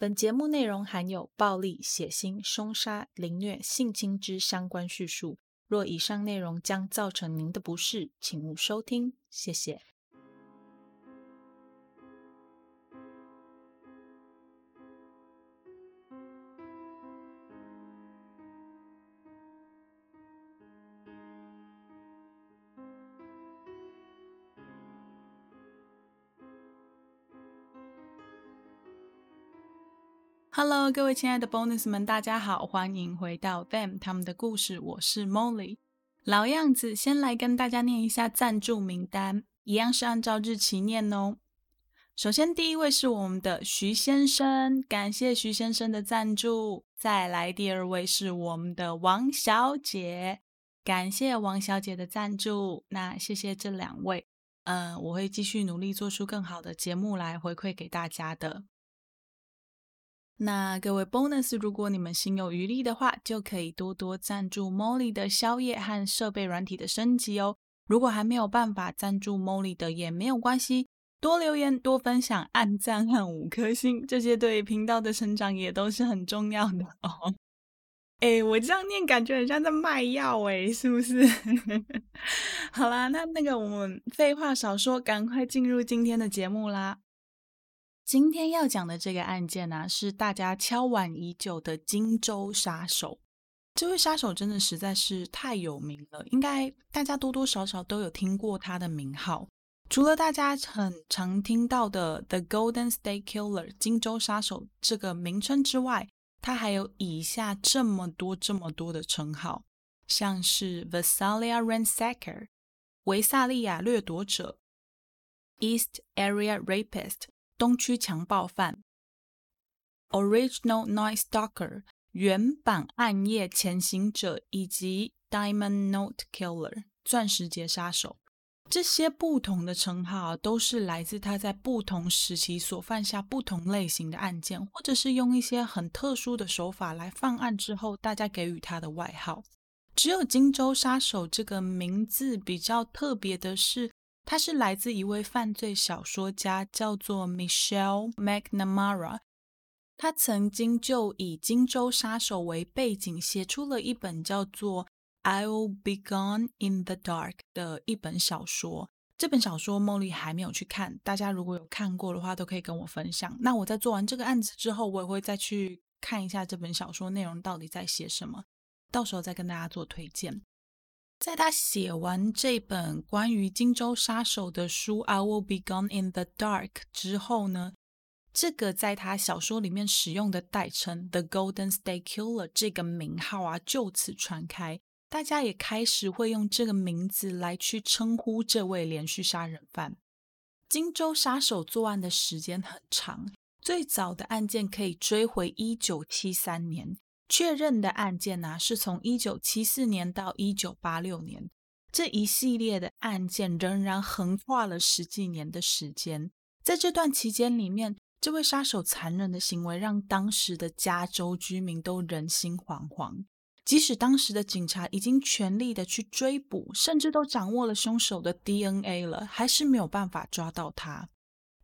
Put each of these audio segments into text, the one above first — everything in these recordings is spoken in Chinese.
本节目内容含有暴力、血腥、凶杀、凌虐、性侵之相关叙述。若以上内容将造成您的不适，请勿收听。谢谢。Hello，各位亲爱的 Bonus 们，大家好，欢迎回到 Them 他们的故事。我是 Molly，老样子，先来跟大家念一下赞助名单，一样是按照日期念哦。首先，第一位是我们的徐先生，感谢徐先生的赞助。再来，第二位是我们的王小姐，感谢王小姐的赞助。那谢谢这两位，嗯，我会继续努力做出更好的节目来回馈给大家的。那各位 bonus，如果你们心有余力的话，就可以多多赞助 Molly 的宵夜和设备软体的升级哦。如果还没有办法赞助 Molly 的也没有关系，多留言、多分享、按赞和五颗星，这些对频道的成长也都是很重要的哦。哎，我这样念感觉很像在卖药哎，是不是？好啦，那那个我们废话少说，赶快进入今天的节目啦。今天要讲的这个案件呢，是大家敲碗已久的荆州杀手。这位杀手真的实在是太有名了，应该大家多多少少都有听过他的名号。除了大家很常听到的 The Golden State Killer（ 荆州杀手）这个名称之外，他还有以下这么多这么多的称号，像是 Visalia Ransacker（ 维萨利亚掠夺者）、East Area Rapist。东区强暴犯，Original Night Stalker 原版暗夜潜行者，以及 Diamond Note Killer 钻石节杀手，这些不同的称号都是来自他在不同时期所犯下不同类型的案件，或者是用一些很特殊的手法来犯案之后，大家给予他的外号。只有荆州杀手这个名字比较特别的是。他是来自一位犯罪小说家，叫做 Michelle McNamara。他曾经就以荆州杀手为背景，写出了一本叫做《I'll Be Gone in the Dark》的一本小说。这本小说茉莉还没有去看，大家如果有看过的话，都可以跟我分享。那我在做完这个案子之后，我也会再去看一下这本小说内容到底在写什么，到时候再跟大家做推荐。在他写完这本关于荆州杀手的书《I Will Be Gone in the Dark》之后呢，这个在他小说里面使用的代称 “The Golden State Killer” 这个名号啊，就此传开，大家也开始会用这个名字来去称呼这位连续杀人犯。荆州杀手作案的时间很长，最早的案件可以追回一九七三年。确认的案件呢，是从一九七四年到一九八六年，这一系列的案件仍然横跨了十几年的时间。在这段期间里面，这位杀手残忍的行为让当时的加州居民都人心惶惶。即使当时的警察已经全力的去追捕，甚至都掌握了凶手的 DNA 了，还是没有办法抓到他。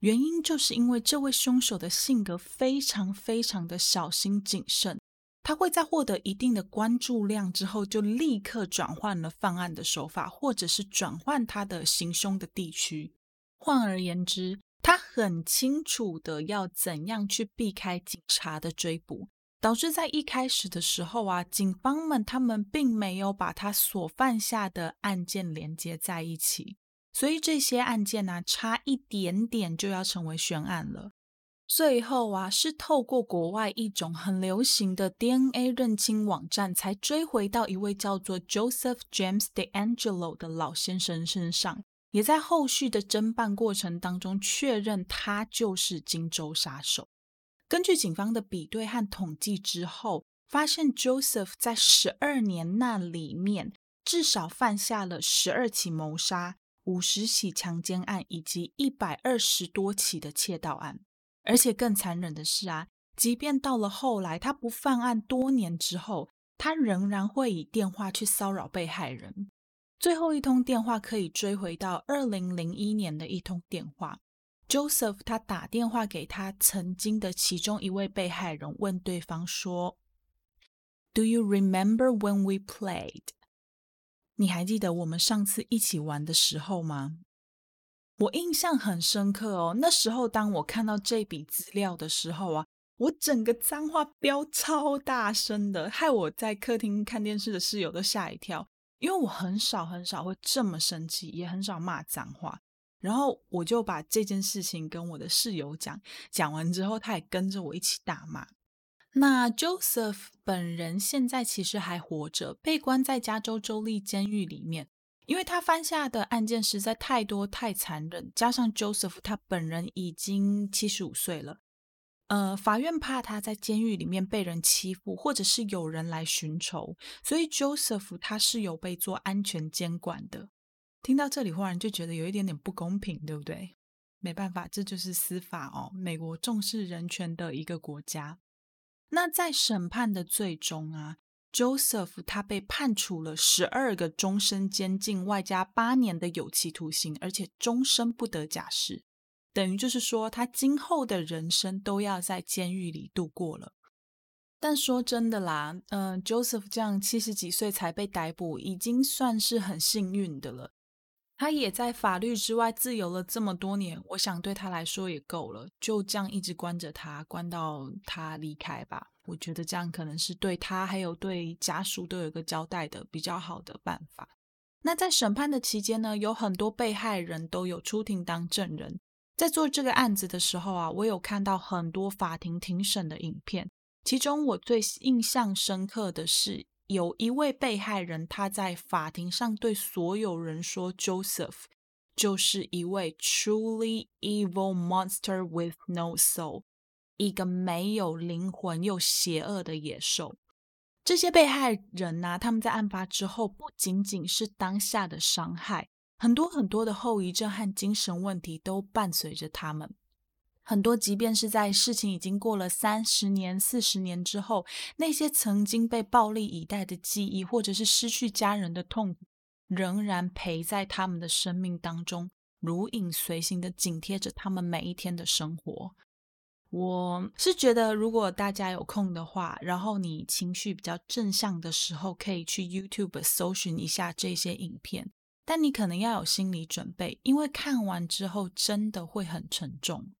原因就是因为这位凶手的性格非常非常的小心谨慎。他会在获得一定的关注量之后，就立刻转换了犯案的手法，或者是转换他的行凶的地区。换而言之，他很清楚的要怎样去避开警察的追捕，导致在一开始的时候啊，警方们他们并没有把他所犯下的案件连接在一起，所以这些案件呢，差一点点就要成为悬案了。最后啊，是透过国外一种很流行的 DNA 认亲网站，才追回到一位叫做 Joseph James DeAngelo 的老先生身上，也在后续的侦办过程当中确认他就是荆州杀手。根据警方的比对和统计之后，发现 Joseph 在十二年那里面至少犯下了十二起谋杀、五十起强奸案以及一百二十多起的窃盗案。而且更残忍的是啊，即便到了后来，他不犯案多年之后，他仍然会以电话去骚扰被害人。最后一通电话可以追回到二零零一年的一通电话 Joseph 他打电话给他曾经的其中一位被害人，问对方说：“Do you remember when we played？” 你还记得我们上次一起玩的时候吗？我印象很深刻哦。那时候当我看到这笔资料的时候啊，我整个脏话飙超大声的，害我在客厅看电视的室友都吓一跳。因为我很少很少会这么生气，也很少骂脏话。然后我就把这件事情跟我的室友讲，讲完之后，他也跟着我一起大骂。那 Joseph 本人现在其实还活着，被关在加州州立监狱里面，因为他犯下的案件实在太多太残忍，加上 Joseph 他本人已经七十五岁了，呃，法院怕他在监狱里面被人欺负，或者是有人来寻仇，所以 Joseph 他是有被做安全监管的。听到这里，忽然就觉得有一点点不公平，对不对？没办法，这就是司法哦。美国重视人权的一个国家。那在审判的最终啊，Joseph 他被判处了十二个终身监禁，外加八年的有期徒刑，而且终身不得假释。等于就是说，他今后的人生都要在监狱里度过了。但说真的啦，嗯，Joseph 这样七十几岁才被逮捕，已经算是很幸运的了。他也在法律之外自由了这么多年，我想对他来说也够了。就这样一直关着他，关到他离开吧。我觉得这样可能是对他还有对家属都有一个交代的比较好的办法。那在审判的期间呢，有很多被害人都有出庭当证人。在做这个案子的时候啊，我有看到很多法庭庭审的影片，其中我最印象深刻的是。有一位被害人，他在法庭上对所有人说：“Joseph 就是一位 truly evil monster with no soul，一个没有灵魂又邪恶的野兽。”这些被害人呢，他们在案发之后，不仅仅是当下的伤害，很多很多的后遗症和精神问题都伴随着他们。很多，即便是在事情已经过了三十年、四十年之后，那些曾经被暴力以待的记忆，或者是失去家人的痛苦，仍然陪在他们的生命当中，如影随形的紧贴着他们每一天的生活。我是觉得，如果大家有空的话，然后你情绪比较正向的时候，可以去 YouTube 搜寻一下这些影片，但你可能要有心理准备，因为看完之后真的会很沉重。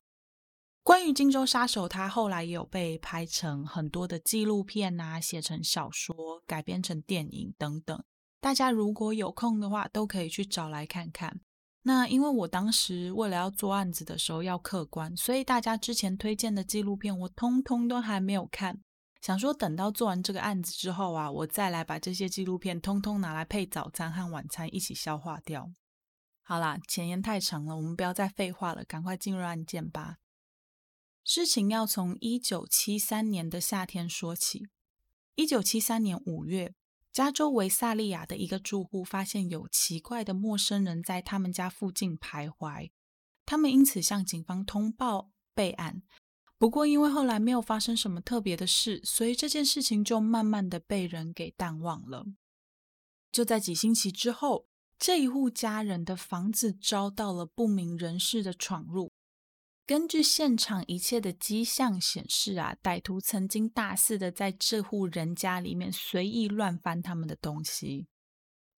关于《荆州杀手》，他后来也有被拍成很多的纪录片啊，写成小说，改编成电影等等。大家如果有空的话，都可以去找来看看。那因为我当时为了要做案子的时候要客观，所以大家之前推荐的纪录片我通通都还没有看。想说等到做完这个案子之后啊，我再来把这些纪录片通通拿来配早餐和晚餐一起消化掉。好啦，前言太长了，我们不要再废话了，赶快进入案件吧。事情要从一九七三年的夏天说起。一九七三年五月，加州维萨利亚的一个住户发现有奇怪的陌生人在他们家附近徘徊，他们因此向警方通报备案。不过，因为后来没有发生什么特别的事，所以这件事情就慢慢的被人给淡忘了。就在几星期之后，这一户家人的房子遭到了不明人士的闯入。根据现场一切的迹象显示啊，歹徒曾经大肆的在这户人家里面随意乱翻他们的东西。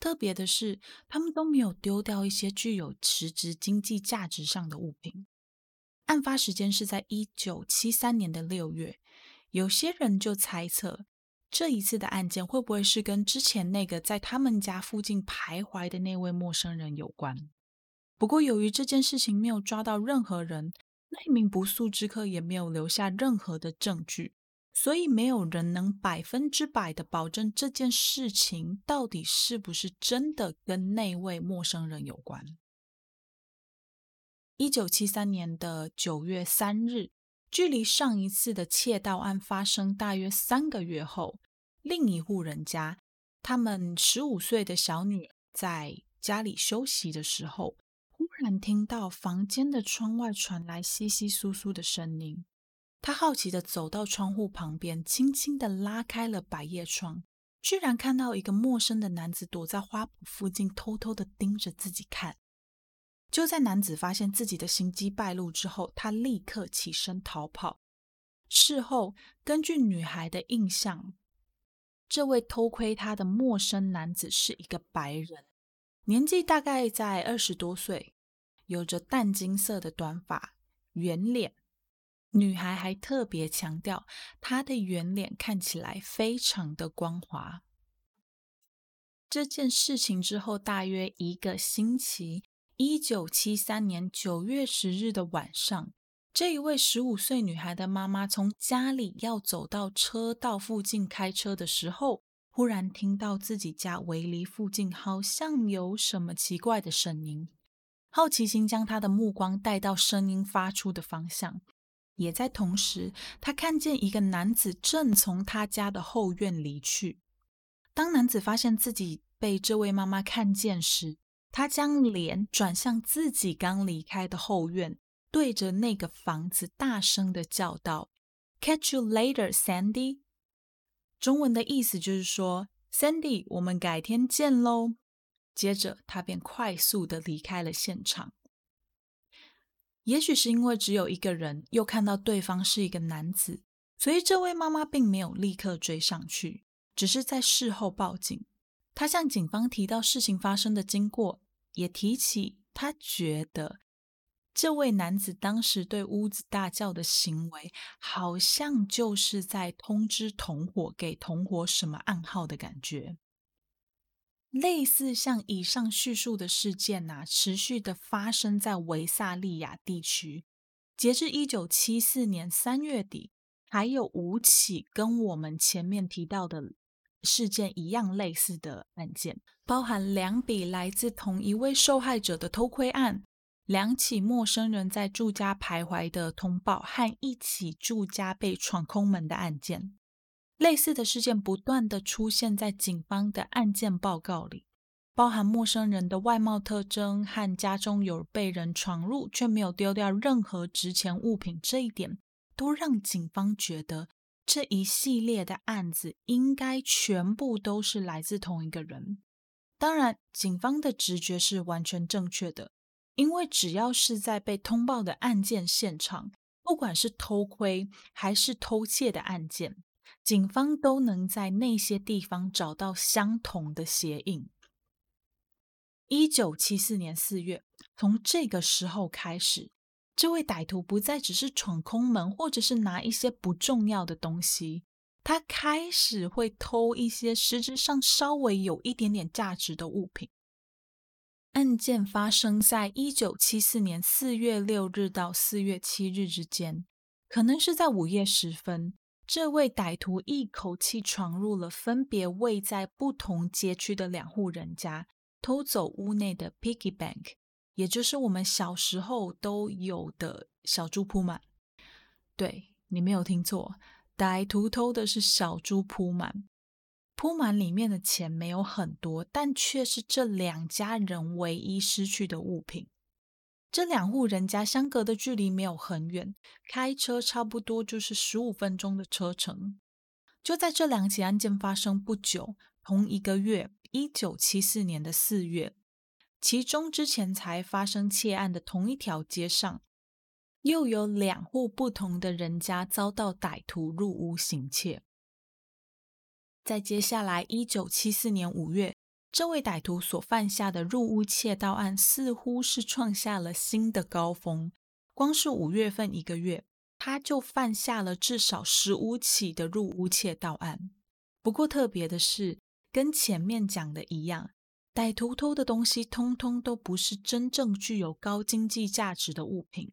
特别的是，他们都没有丢掉一些具有实质经济价值上的物品。案发时间是在一九七三年的六月，有些人就猜测这一次的案件会不会是跟之前那个在他们家附近徘徊的那位陌生人有关。不过，由于这件事情没有抓到任何人。那一名不速之客也没有留下任何的证据，所以没有人能百分之百的保证这件事情到底是不是真的跟那位陌生人有关。一九七三年的九月三日，距离上一次的窃盗案发生大约三个月后，另一户人家，他们十五岁的小女在家里休息的时候。忽然听到房间的窗外传来窸窸窣窣的声音，他好奇的走到窗户旁边，轻轻的拉开了百叶窗，居然看到一个陌生的男子躲在花圃附近，偷偷的盯着自己看。就在男子发现自己的行迹败露之后，他立刻起身逃跑。事后，根据女孩的印象，这位偷窥她的陌生男子是一个白人，年纪大概在二十多岁，有着淡金色的短发，圆脸。女孩还特别强调，她的圆脸看起来非常的光滑。这件事情之后，大约一个星期，一九七三年九月十日的晚上，这一位十五岁女孩的妈妈从家里要走到车道附近开车的时候，忽然听到自己家围篱附近好像有什么奇怪的声音。好奇心将他的目光带到声音发出的方向。也在同时，他看见一个男子正从他家的后院离去。当男子发现自己被这位妈妈看见时，他将脸转向自己刚离开的后院，对着那个房子大声的叫道：“Catch you later, Sandy。”中文的意思就是说：“Sandy，我们改天见喽。”接着，他便快速的离开了现场。也许是因为只有一个人，又看到对方是一个男子，所以这位妈妈并没有立刻追上去，只是在事后报警。她向警方提到事情发生的经过，也提起她觉得这位男子当时对屋子大叫的行为，好像就是在通知同伙，给同伙什么暗号的感觉。类似像以上叙述的事件呐，持续的发生在维萨利亚地区。截至一九七四年三月底，还有五起跟我们前面提到的事件一样类似的案件，包含两笔来自同一位受害者的偷窥案，两起陌生人在住家徘徊的通报，和一起住家被闯空门的案件。类似的事件不断的出现在警方的案件报告里，包含陌生人的外貌特征和家中有被人闯入却没有丢掉任何值钱物品这一点，都让警方觉得这一系列的案子应该全部都是来自同一个人。当然，警方的直觉是完全正确的，因为只要是在被通报的案件现场，不管是偷窥还是偷窃的案件。警方都能在那些地方找到相同的鞋印。一九七四年四月，从这个时候开始，这位歹徒不再只是闯空门，或者是拿一些不重要的东西，他开始会偷一些实质上稍微有一点点价值的物品。案件发生在一九七四年四月六日到四月七日之间，可能是在午夜时分。这位歹徒一口气闯入了分别位在不同街区的两户人家，偷走屋内的 piggy bank，也就是我们小时候都有的小猪铺满。对你没有听错，歹徒偷的是小猪铺满。铺满里面的钱没有很多，但却是这两家人唯一失去的物品。这两户人家相隔的距离没有很远，开车差不多就是十五分钟的车程。就在这两起案件发生不久，同一个月，一九七四年的四月，其中之前才发生窃案的同一条街上，又有两户不同的人家遭到歹徒入屋行窃。在接下来，一九七四年五月。这位歹徒所犯下的入屋窃盗案似乎是创下了新的高峰。光是五月份一个月，他就犯下了至少十五起的入屋窃盗案。不过特别的是，跟前面讲的一样，歹徒偷的东西通通都不是真正具有高经济价值的物品，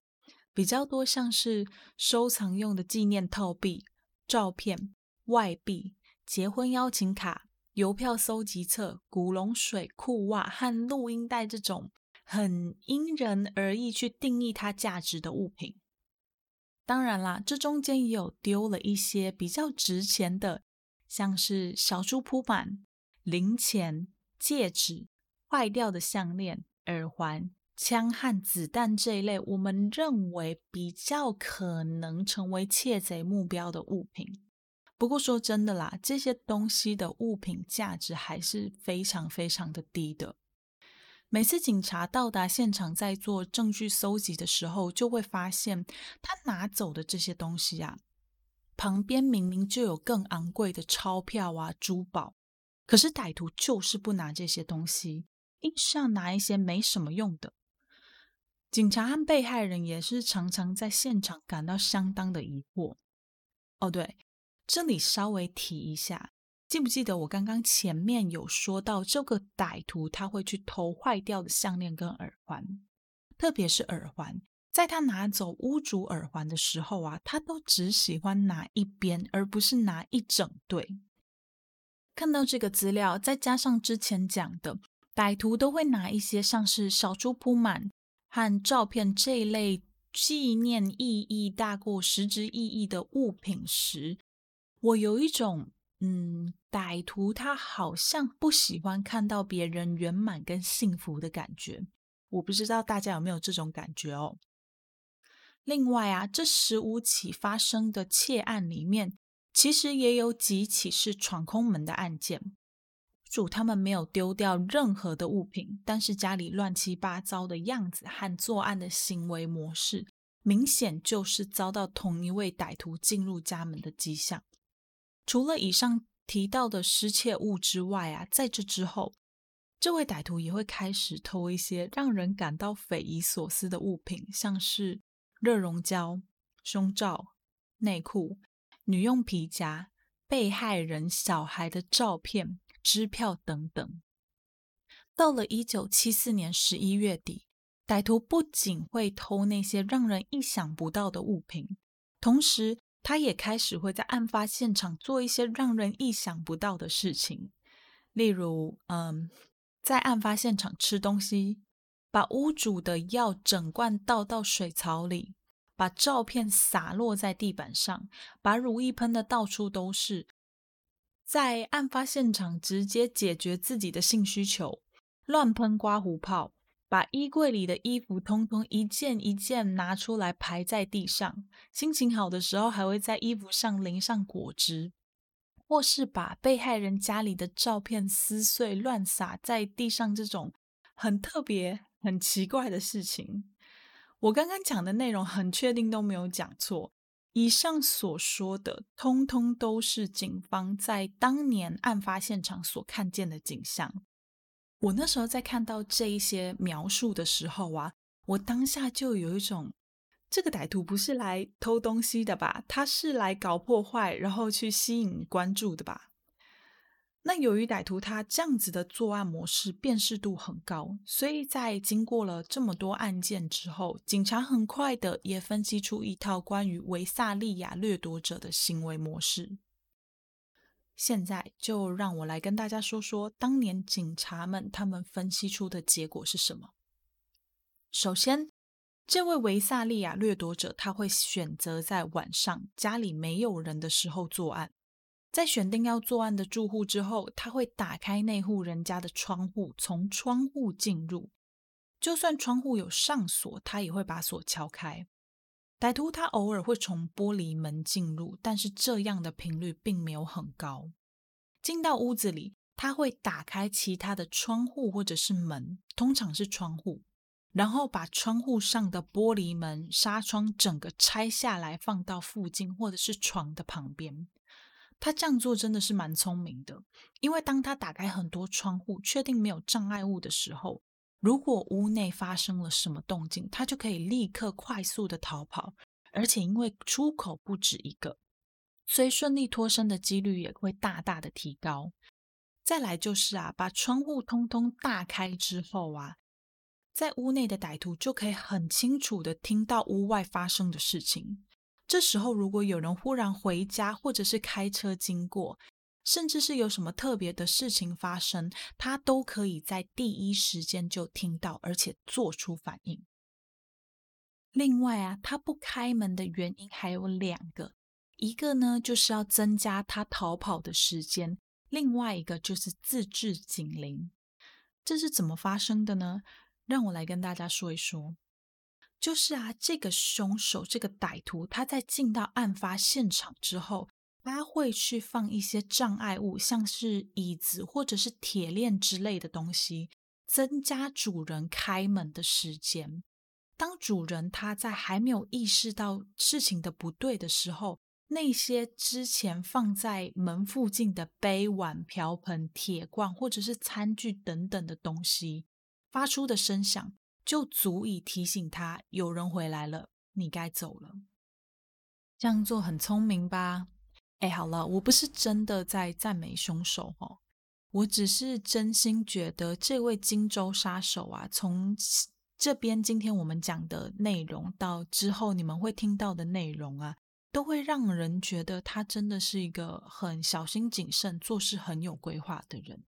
比较多像是收藏用的纪念套币、照片、外币、结婚邀请卡。邮票搜集册、古龙水裤袜和录音带这种很因人而异去定义它价值的物品。当然啦，这中间也有丢了一些比较值钱的，像是小猪铺板、零钱、戒指、坏掉的项链、耳环、枪和子弹这一类，我们认为比较可能成为窃贼目标的物品。不过说真的啦，这些东西的物品价值还是非常非常的低的。每次警察到达现场，在做证据搜集的时候，就会发现他拿走的这些东西啊，旁边明明就有更昂贵的钞票啊、珠宝，可是歹徒就是不拿这些东西，硬是要拿一些没什么用的。警察和被害人也是常常在现场感到相当的疑惑。哦，对，这里稍微提一下。记不记得我刚刚前面有说到，这个歹徒他会去偷坏掉的项链跟耳环，特别是耳环。在他拿走屋主耳环的时候啊，他都只喜欢拿一边，而不是拿一整对。看到这个资料，再加上之前讲的，歹徒都会拿一些像是小猪铺满和照片这一类纪念意义大过实质意义的物品时，我有一种。嗯，歹徒他好像不喜欢看到别人圆满跟幸福的感觉，我不知道大家有没有这种感觉哦。另外啊，这十五起发生的窃案里面，其实也有几起是闯空门的案件，主他们没有丢掉任何的物品，但是家里乱七八糟的样子和作案的行为模式，明显就是遭到同一位歹徒进入家门的迹象。除了以上提到的失窃物之外啊，在这之后，这位歹徒也会开始偷一些让人感到匪夷所思的物品，像是热熔胶、胸罩、内裤、女用皮夹、被害人小孩的照片、支票等等。到了一九七四年十一月底，歹徒不仅会偷那些让人意想不到的物品，同时。他也开始会在案发现场做一些让人意想不到的事情，例如，嗯，在案发现场吃东西，把屋主的药整罐倒到水槽里，把照片洒落在地板上，把乳液喷的到处都是，在案发现场直接解决自己的性需求，乱喷刮胡泡。把衣柜里的衣服通通一件一件拿出来排在地上，心情好的时候还会在衣服上淋上果汁，或是把被害人家里的照片撕碎乱撒在地上，这种很特别、很奇怪的事情。我刚刚讲的内容很确定都没有讲错，以上所说的通通都是警方在当年案发现场所看见的景象。我那时候在看到这一些描述的时候啊，我当下就有一种，这个歹徒不是来偷东西的吧？他是来搞破坏，然后去吸引关注的吧？那由于歹徒他这样子的作案模式辨识度很高，所以在经过了这么多案件之后，警察很快的也分析出一套关于维萨利亚掠夺者的行为模式。现在就让我来跟大家说说当年警察们他们分析出的结果是什么。首先，这位维萨利亚掠夺者他会选择在晚上家里没有人的时候作案，在选定要作案的住户之后，他会打开那户人家的窗户，从窗户进入。就算窗户有上锁，他也会把锁敲开。歹徒他偶尔会从玻璃门进入，但是这样的频率并没有很高。进到屋子里，他会打开其他的窗户或者是门，通常是窗户，然后把窗户上的玻璃门、纱窗整个拆下来，放到附近或者是床的旁边。他这样做真的是蛮聪明的，因为当他打开很多窗户，确定没有障碍物的时候。如果屋内发生了什么动静，他就可以立刻快速的逃跑，而且因为出口不止一个，所以顺利脱身的几率也会大大的提高。再来就是啊，把窗户通通大开之后啊，在屋内的歹徒就可以很清楚的听到屋外发生的事情。这时候如果有人忽然回家，或者是开车经过。甚至是有什么特别的事情发生，他都可以在第一时间就听到，而且做出反应。另外啊，他不开门的原因还有两个，一个呢就是要增加他逃跑的时间，另外一个就是自制警铃。这是怎么发生的呢？让我来跟大家说一说。就是啊，这个凶手，这个歹徒，他在进到案发现场之后。他会去放一些障碍物，像是椅子或者是铁链之类的东西，增加主人开门的时间。当主人他在还没有意识到事情的不对的时候，那些之前放在门附近的杯碗瓢盆、铁罐或者是餐具等等的东西发出的声响，就足以提醒他有人回来了，你该走了。这样做很聪明吧？哎，好了，我不是真的在赞美凶手哦，我只是真心觉得这位荆州杀手啊，从这边今天我们讲的内容到之后你们会听到的内容啊。都会让人觉得他真的是一个很小心谨慎、做事很有规划的人。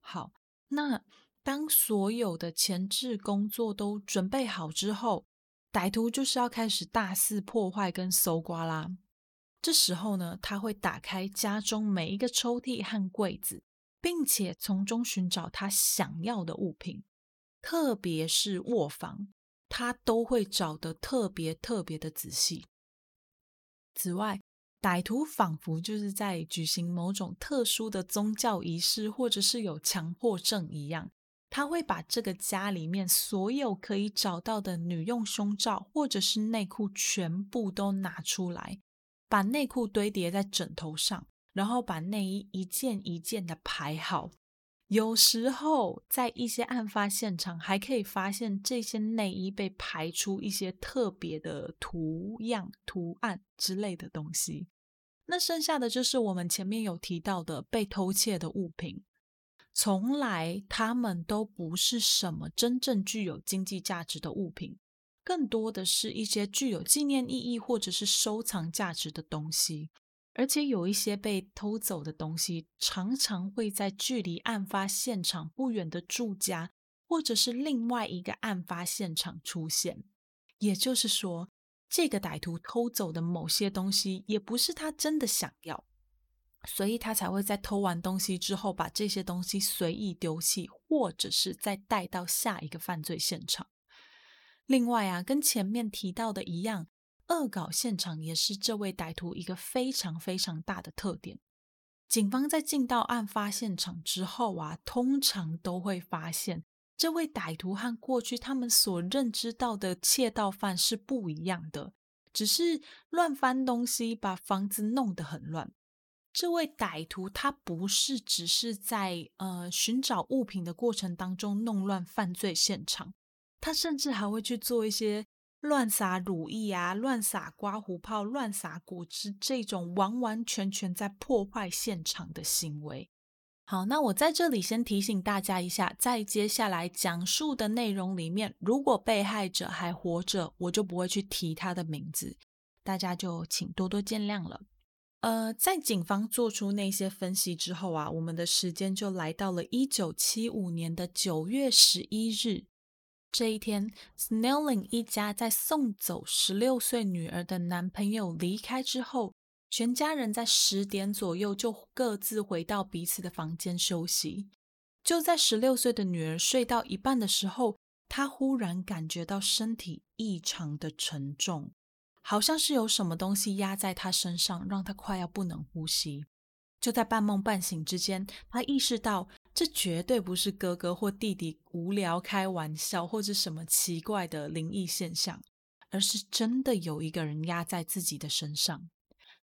好，那当所有的前置工作都准备好之后，歹徒就是要开始大肆破坏跟搜刮啦。这时候呢，他会打开家中每一个抽屉和柜子，并且从中寻找他想要的物品，特别是卧房，他都会找得特别特别的仔细。此外，歹徒仿佛就是在举行某种特殊的宗教仪式，或者是有强迫症一样。他会把这个家里面所有可以找到的女用胸罩或者是内裤全部都拿出来，把内裤堆叠在枕头上，然后把内衣一件一件的排好。有时候在一些案发现场，还可以发现这些内衣被排出一些特别的图样、图案之类的东西。那剩下的就是我们前面有提到的被偷窃的物品。从来他们都不是什么真正具有经济价值的物品，更多的是一些具有纪念意义或者是收藏价值的东西。而且有一些被偷走的东西，常常会在距离案发现场不远的住家，或者是另外一个案发现场出现。也就是说，这个歹徒偷走的某些东西，也不是他真的想要，所以他才会在偷完东西之后，把这些东西随意丢弃，或者是再带到下一个犯罪现场。另外啊，跟前面提到的一样。恶搞现场也是这位歹徒一个非常非常大的特点。警方在进到案发现场之后啊，通常都会发现这位歹徒和过去他们所认知到的窃盗犯是不一样的，只是乱翻东西，把房子弄得很乱。这位歹徒他不是只是在呃寻找物品的过程当中弄乱犯罪现场，他甚至还会去做一些。乱撒乳液啊，乱撒刮胡泡，乱撒果汁，这种完完全全在破坏现场的行为。好，那我在这里先提醒大家一下，在接下来讲述的内容里面，如果被害者还活着，我就不会去提他的名字，大家就请多多见谅了。呃，在警方做出那些分析之后啊，我们的时间就来到了一九七五年的九月十一日。这一天，Snelling 一家在送走十六岁女儿的男朋友离开之后，全家人在十点左右就各自回到彼此的房间休息。就在十六岁的女儿睡到一半的时候，她忽然感觉到身体异常的沉重，好像是有什么东西压在她身上，让她快要不能呼吸。就在半梦半醒之间，他意识到。这绝对不是哥哥或弟弟无聊开玩笑，或者什么奇怪的灵异现象，而是真的有一个人压在自己的身上。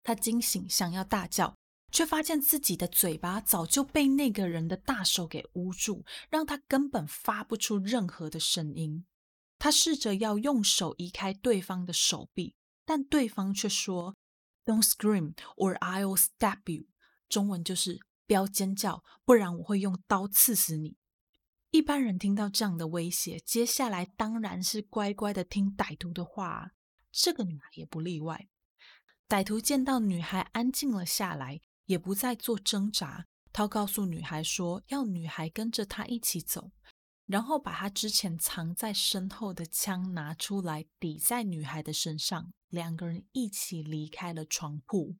他惊醒，想要大叫，却发现自己的嘴巴早就被那个人的大手给捂住，让他根本发不出任何的声音。他试着要用手移开对方的手臂，但对方却说：“Don't scream, or I'll stab you。”中文就是。不要尖叫，不然我会用刀刺死你。一般人听到这样的威胁，接下来当然是乖乖的听歹徒的话。这个女孩也不例外。歹徒见到女孩安静了下来，也不再做挣扎。他告诉女孩说，要女孩跟着他一起走，然后把他之前藏在身后的枪拿出来抵在女孩的身上。两个人一起离开了床铺。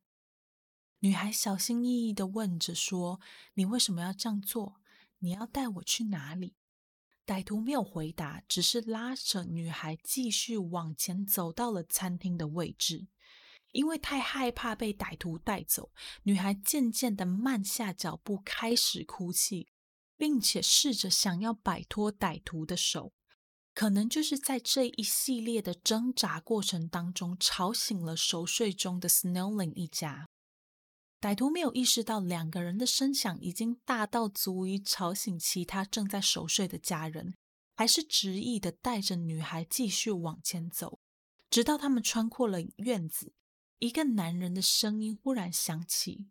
女孩小心翼翼的问着：“说你为什么要这样做？你要带我去哪里？”歹徒没有回答，只是拉着女孩继续往前走到了餐厅的位置。因为太害怕被歹徒带走，女孩渐渐的慢下脚步，开始哭泣。并且试着想要摆脱歹徒的手。可能就是在这一系列的挣扎过程当中，吵醒了熟睡中的 Snowling 一家。歹徒没有意识到两个人的声响已经大到足以吵醒其他正在熟睡的家人，还是执意的带着女孩继续往前走，直到他们穿过了院子，一个男人的声音忽然响起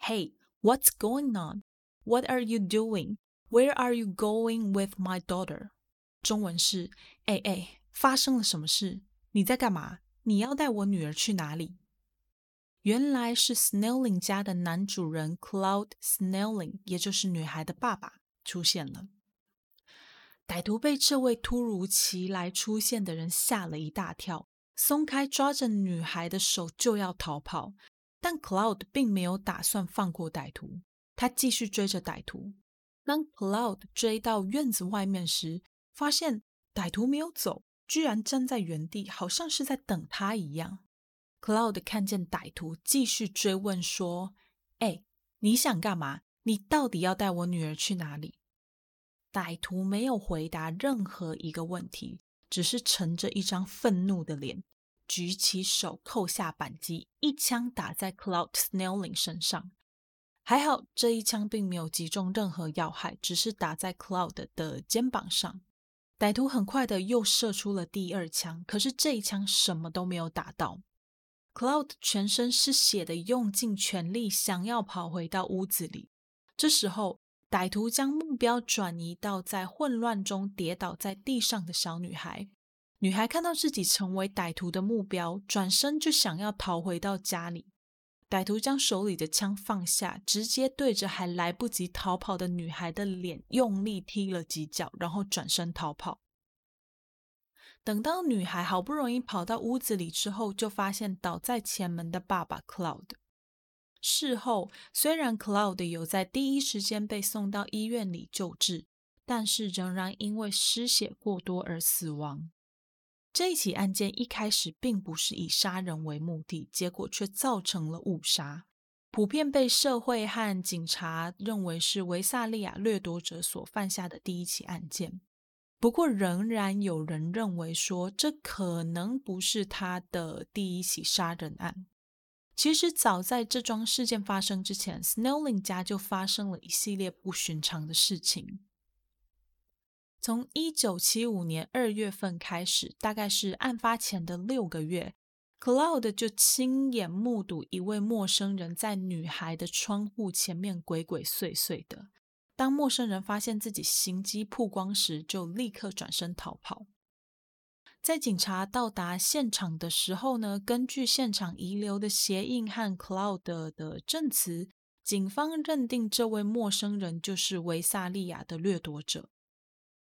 ：“Hey, what's going on? What are you doing? Where are you going with my daughter?” 中文是：哎哎，发生了什么事？你在干嘛？你要带我女儿去哪里？原来是 Snelling 家的男主人 Cloud Snelling，也就是女孩的爸爸出现了。歹徒被这位突如其来出现的人吓了一大跳，松开抓着女孩的手就要逃跑。但 Cloud 并没有打算放过歹徒，他继续追着歹徒。当 Cloud 追到院子外面时，发现歹徒没有走，居然站在原地，好像是在等他一样。Cloud 看见歹徒，继续追问说：“哎，你想干嘛？你到底要带我女儿去哪里？”歹徒没有回答任何一个问题，只是沉着一张愤怒的脸，举起手扣下扳机，一枪打在 Cloud Snelling 身上。还好这一枪并没有击中任何要害，只是打在 Cloud 的肩膀上。歹徒很快的又射出了第二枪，可是这一枪什么都没有打到。Cloud 全身是血的，用尽全力想要跑回到屋子里。这时候，歹徒将目标转移到在混乱中跌倒在地上的小女孩。女孩看到自己成为歹徒的目标，转身就想要逃回到家里。歹徒将手里的枪放下，直接对着还来不及逃跑的女孩的脸用力踢了几脚，然后转身逃跑。等到女孩好不容易跑到屋子里之后，就发现倒在前门的爸爸 Cloud。事后，虽然 Cloud 有在第一时间被送到医院里救治，但是仍然因为失血过多而死亡。这一起案件一开始并不是以杀人为目的，结果却造成了误杀，普遍被社会和警察认为是维萨利亚掠夺者所犯下的第一起案件。不过，仍然有人认为说这可能不是他的第一起杀人案。其实，早在这桩事件发生之前，Snowling 家就发生了一系列不寻常的事情。从一九七五年二月份开始，大概是案发前的六个月，Cloud 就亲眼目睹一位陌生人在女孩的窗户前面鬼鬼祟祟的。当陌生人发现自己行迹曝光时，就立刻转身逃跑。在警察到达现场的时候呢，根据现场遗留的鞋印和 Cloud 的证词，警方认定这位陌生人就是维萨利亚的掠夺者。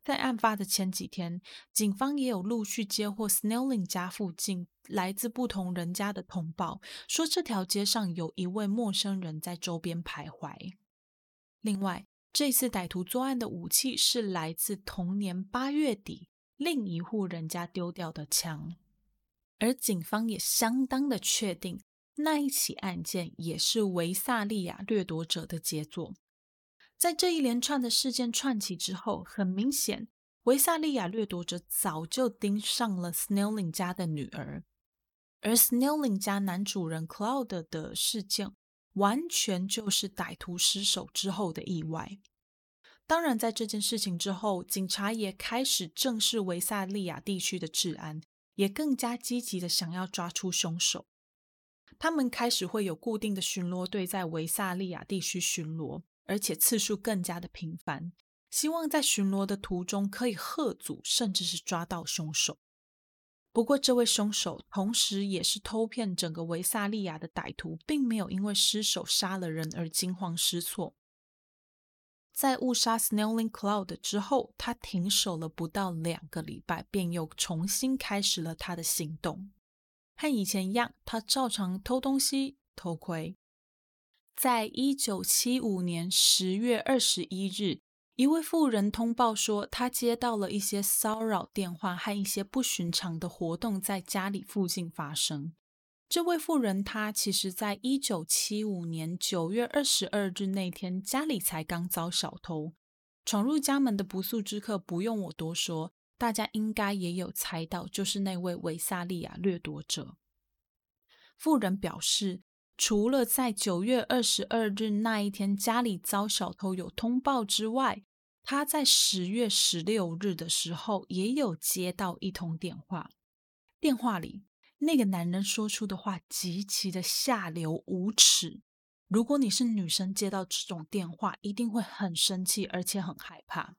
在案发的前几天，警方也有陆续接获 Snelling 家附近来自不同人家的通报，说这条街上有一位陌生人在周边徘徊。另外，这次歹徒作案的武器是来自同年八月底另一户人家丢掉的枪，而警方也相当的确定那一起案件也是维萨利亚掠夺者的杰作。在这一连串的事件串起之后，很明显，维萨利亚掠夺者早就盯上了 Snelling 家的女儿，而 Snelling 家男主人 Cloud 的事件，完全就是歹徒失手之后的意外。当然，在这件事情之后，警察也开始正视维萨利亚地区的治安，也更加积极的想要抓出凶手。他们开始会有固定的巡逻队在维萨利亚地区巡逻。而且次数更加的频繁，希望在巡逻的途中可以喝阻，甚至是抓到凶手。不过，这位凶手同时也是偷骗整个维萨利亚的歹徒，并没有因为失手杀了人而惊慌失措。在误杀 Snelling Cloud 之后，他停手了不到两个礼拜，便又重新开始了他的行动。和以前一样，他照常偷东西、偷窥。在一九七五年十月二十一日，一位妇人通报说，她接到了一些骚扰电话和一些不寻常的活动在家里附近发生。这位妇人，她其实在一九七五年九月二十二日那天，家里才刚遭小偷，闯入家门的不速之客不用我多说，大家应该也有猜到，就是那位维萨利亚掠夺者。妇人表示，除了在九月二十二日那一天家里遭小偷有通报之外，他在十月十六日的时候也有接到一通电话。电话里那个男人说出的话极其的下流无耻。如果你是女生接到这种电话，一定会很生气，而且很害怕。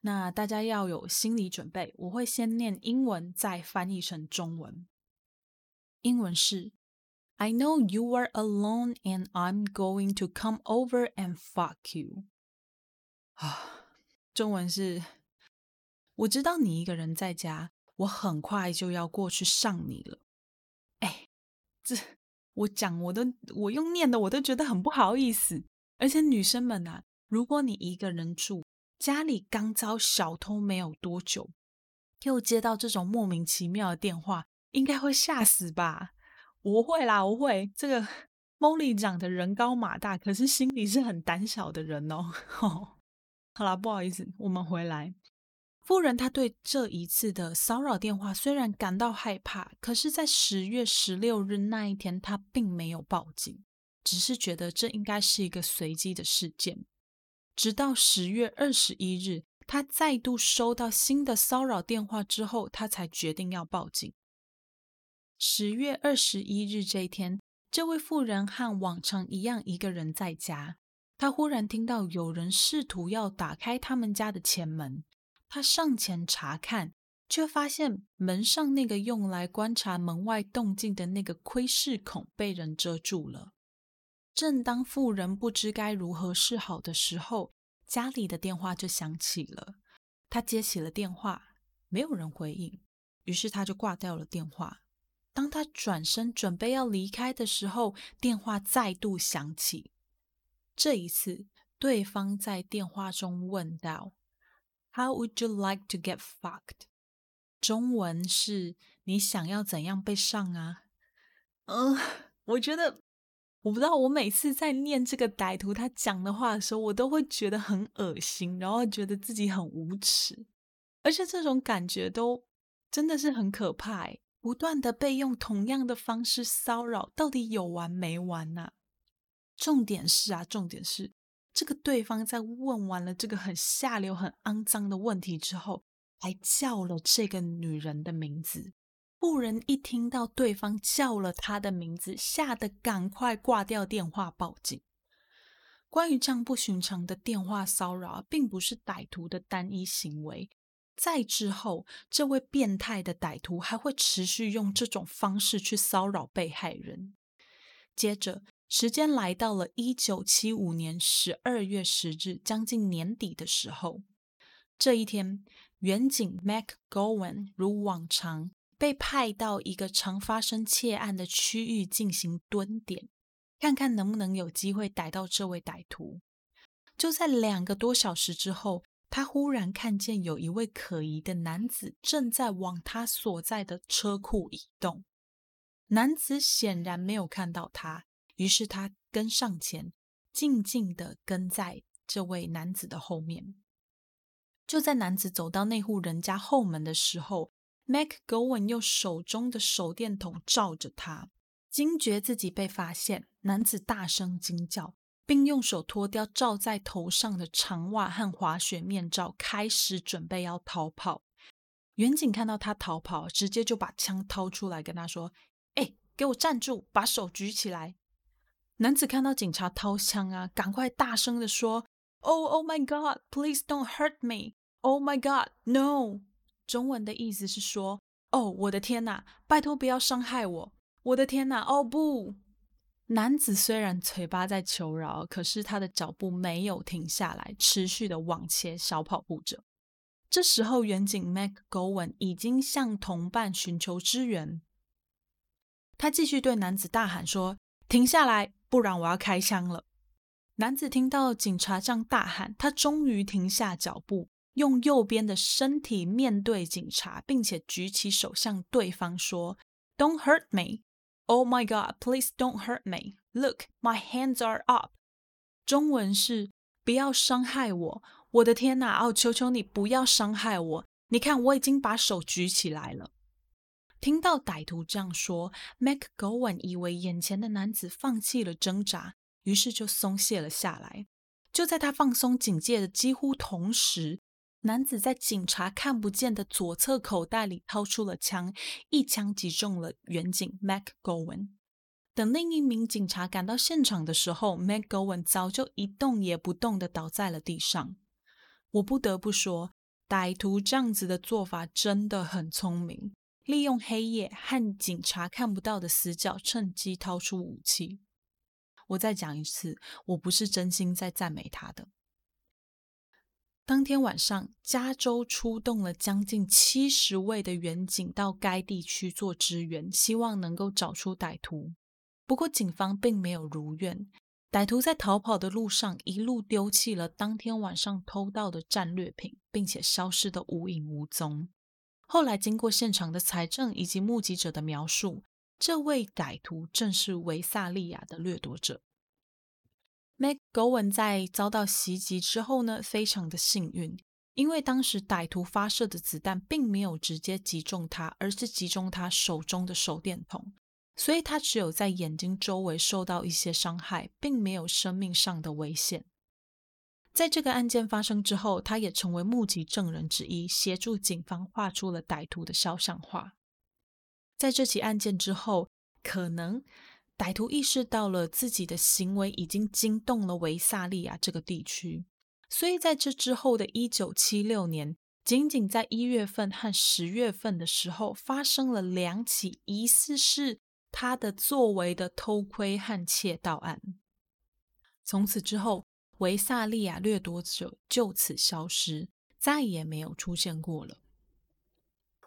那大家要有心理准备，我会先念英文，再翻译成中文。英文是。I know you are alone and I'm going to come over and fuck you. 啊，中文是：我知道你一个人在家，我很快就要过去上你了。哎，这我讲我都我用念的我都觉得很不好意思。而且女生们啊，如果你一个人住，家里刚遭小偷没有多久，又接到这种莫名其妙的电话，应该会吓死吧？我会啦，我会。这个 Molly 长得人高马大，可是心里是很胆小的人哦。好啦，不好意思，我们回来。夫人她对这一次的骚扰电话虽然感到害怕，可是，在十月十六日那一天，她并没有报警，只是觉得这应该是一个随机的事件。直到十月二十一日，她再度收到新的骚扰电话之后，她才决定要报警。十月二十一日这一天，这位妇人和往常一样，一个人在家。她忽然听到有人试图要打开他们家的前门。她上前查看，却发现门上那个用来观察门外动静的那个窥视孔被人遮住了。正当妇人不知该如何是好的时候，家里的电话就响起了。她接起了电话，没有人回应，于是她就挂掉了电话。当他转身准备要离开的时候，电话再度响起。这一次，对方在电话中问道：“How would you like to get fucked？” 中文是你想要怎样被上啊？嗯，我觉得我不知道。我每次在念这个歹徒他讲的话的时候，我都会觉得很恶心，然后觉得自己很无耻，而且这种感觉都真的是很可怕。不断的被用同样的方式骚扰，到底有完没完呢？重点是啊，重点是这个对方在问完了这个很下流、很肮脏的问题之后，还叫了这个女人的名字。妇人一听到对方叫了她的名字，吓得赶快挂掉电话报警。关于这样不寻常的电话骚扰，并不是歹徒的单一行为。再之后，这位变态的歹徒还会持续用这种方式去骚扰被害人。接着，时间来到了一九七五年十二月十日，将近年底的时候，这一天，远警 Mac Gowan 如往常被派到一个常发生窃案的区域进行蹲点，看看能不能有机会逮到这位歹徒。就在两个多小时之后。他忽然看见有一位可疑的男子正在往他所在的车库移动。男子显然没有看到他，于是他跟上前，静静的跟在这位男子的后面。就在男子走到那户人家后门的时候，Mac Gowan 用手中的手电筒照着他，惊觉自己被发现，男子大声惊叫。并用手脱掉罩在头上的长袜和滑雪面罩，开始准备要逃跑。远景看到他逃跑，直接就把枪掏出来，跟他说：“哎，给我站住，把手举起来！”男子看到警察掏枪啊，赶快大声的说：“Oh, oh my God, please don't hurt me! Oh my God, no！” 中文的意思是说：“哦，我的天哪，拜托不要伤害我！我的天哪，哦不！”男子虽然嘴巴在求饶，可是他的脚步没有停下来，持续的往前小跑步着。这时候，远景 Mac Gowen 已经向同伴寻求支援。他继续对男子大喊说：“停下来，不然我要开枪了！”男子听到警察这样大喊，他终于停下脚步，用右边的身体面对警察，并且举起手向对方说：“Don't hurt me。” Oh my God! Please don't hurt me. Look, my hands are up. 中文是不要伤害我，我的天哪！哦，求求你不要伤害我！你看，我已经把手举起来了。听到歹徒这样说，Mac Gowan 以为眼前的男子放弃了挣扎，于是就松懈了下来。就在他放松警戒的几乎同时，男子在警察看不见的左侧口袋里掏出了枪，一枪击中了远警 Mac Gowan。等另一名警察赶到现场的时候，Mac Gowan 早就一动也不动的倒在了地上。我不得不说，歹徒这样子的做法真的很聪明。利用黑夜和警察看不到的死角，趁机掏出武器。我再讲一次，我不是真心在赞美他的。当天晚上，加州出动了将近七十位的远警到该地区做支援，希望能够找出歹徒。不过，警方并没有如愿，歹徒在逃跑的路上一路丢弃了当天晚上偷到的战略品，并且消失的无影无踪。后来，经过现场的财政以及目击者的描述，这位歹徒正是维萨利亚的掠夺者。McGowan 在遭到袭击之后呢，非常的幸运，因为当时歹徒发射的子弹并没有直接击中他，而是击中他手中的手电筒，所以他只有在眼睛周围受到一些伤害，并没有生命上的危险。在这个案件发生之后，他也成为目击证人之一，协助警方画出了歹徒的肖像画。在这起案件之后，可能歹徒意识到了自己的行为已经惊动了维萨利亚这个地区，所以在这之后的一九七六年，仅仅在一月份和十月份的时候，发生了两起疑似是他的作为的偷窥和窃盗案。从此之后。维萨利亚掠夺者就此消失，再也没有出现过了。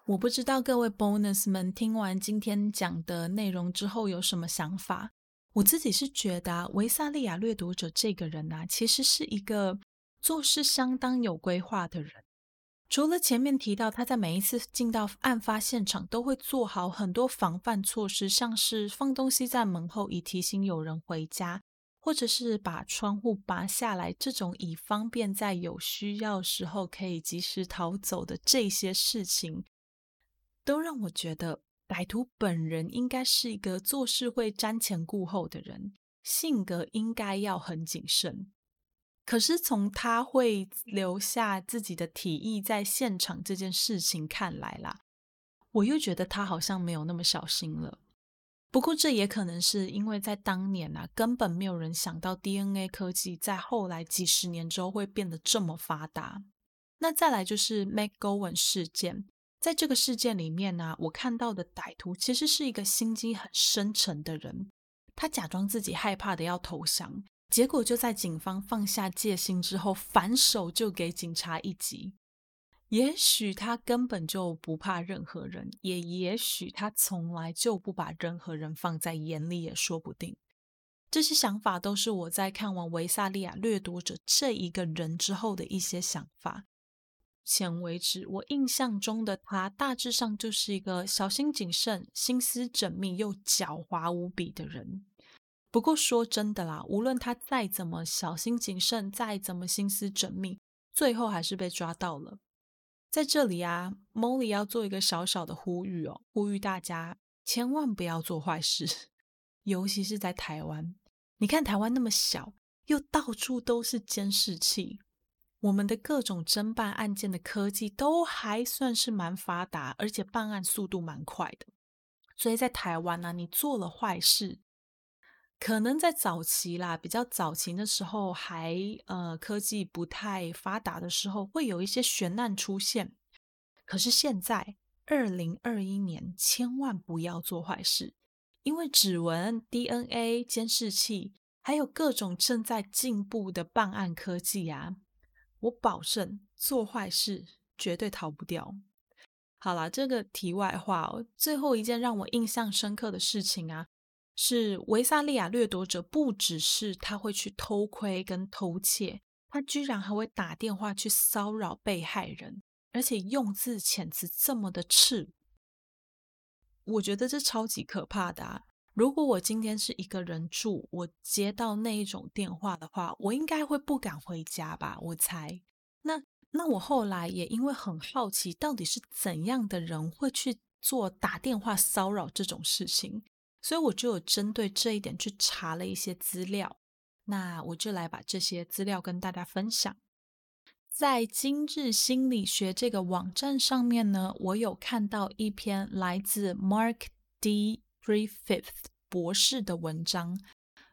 我不知道各位 bonus 们听完今天讲的内容之后有什么想法。我自己是觉得维萨利亚掠夺者这个人啊，其实是一个做事相当有规划的人。除了前面提到他在每一次进到案发现场都会做好很多防范措施，像是放东西在门后以提醒有人回家。或者是把窗户拔下来，这种以方便在有需要时候可以及时逃走的这些事情，都让我觉得歹徒本人应该是一个做事会瞻前顾后的人，性格应该要很谨慎。可是从他会留下自己的体液在现场这件事情看来啦，我又觉得他好像没有那么小心了。不过，这也可能是因为在当年啊，根本没有人想到 DNA 科技在后来几十年之后会变得这么发达。那再来就是 McGowan 事件，在这个事件里面呢，我看到的歹徒其实是一个心机很深沉的人，他假装自己害怕的要投降，结果就在警方放下戒心之后，反手就给警察一击。也许他根本就不怕任何人，也也许他从来就不把任何人放在眼里，也说不定。这些想法都是我在看完维萨利亚掠夺者这一个人之后的一些想法。前为止，我印象中的他大致上就是一个小心谨慎、心思缜密又狡猾无比的人。不过说真的啦，无论他再怎么小心谨慎，再怎么心思缜密，最后还是被抓到了。在这里啊，Molly 要做一个小小的呼吁哦，呼吁大家千万不要做坏事，尤其是在台湾。你看台湾那么小，又到处都是监视器，我们的各种侦办案件的科技都还算是蛮发达，而且办案速度蛮快的。所以在台湾呢，你做了坏事。可能在早期啦，比较早期的时候，还呃科技不太发达的时候，会有一些悬案出现。可是现在二零二一年，千万不要做坏事，因为指纹、DNA 监视器，还有各种正在进步的办案科技啊，我保证做坏事绝对逃不掉。好了，这个题外话哦，最后一件让我印象深刻的事情啊。是维萨利亚掠夺者，不只是他会去偷窥跟偷窃，他居然还会打电话去骚扰被害人，而且用字遣词这么的赤。我觉得这超级可怕的啊！如果我今天是一个人住，我接到那一种电话的话，我应该会不敢回家吧？我猜。那那我后来也因为很好奇，到底是怎样的人会去做打电话骚扰这种事情，所以我就有针对这一点去查了一些资料。那我就来把这些资料跟大家分享。在今日心理学这个网站上面呢，我有看到一篇来自 Mark D. Griffith 博士的文章。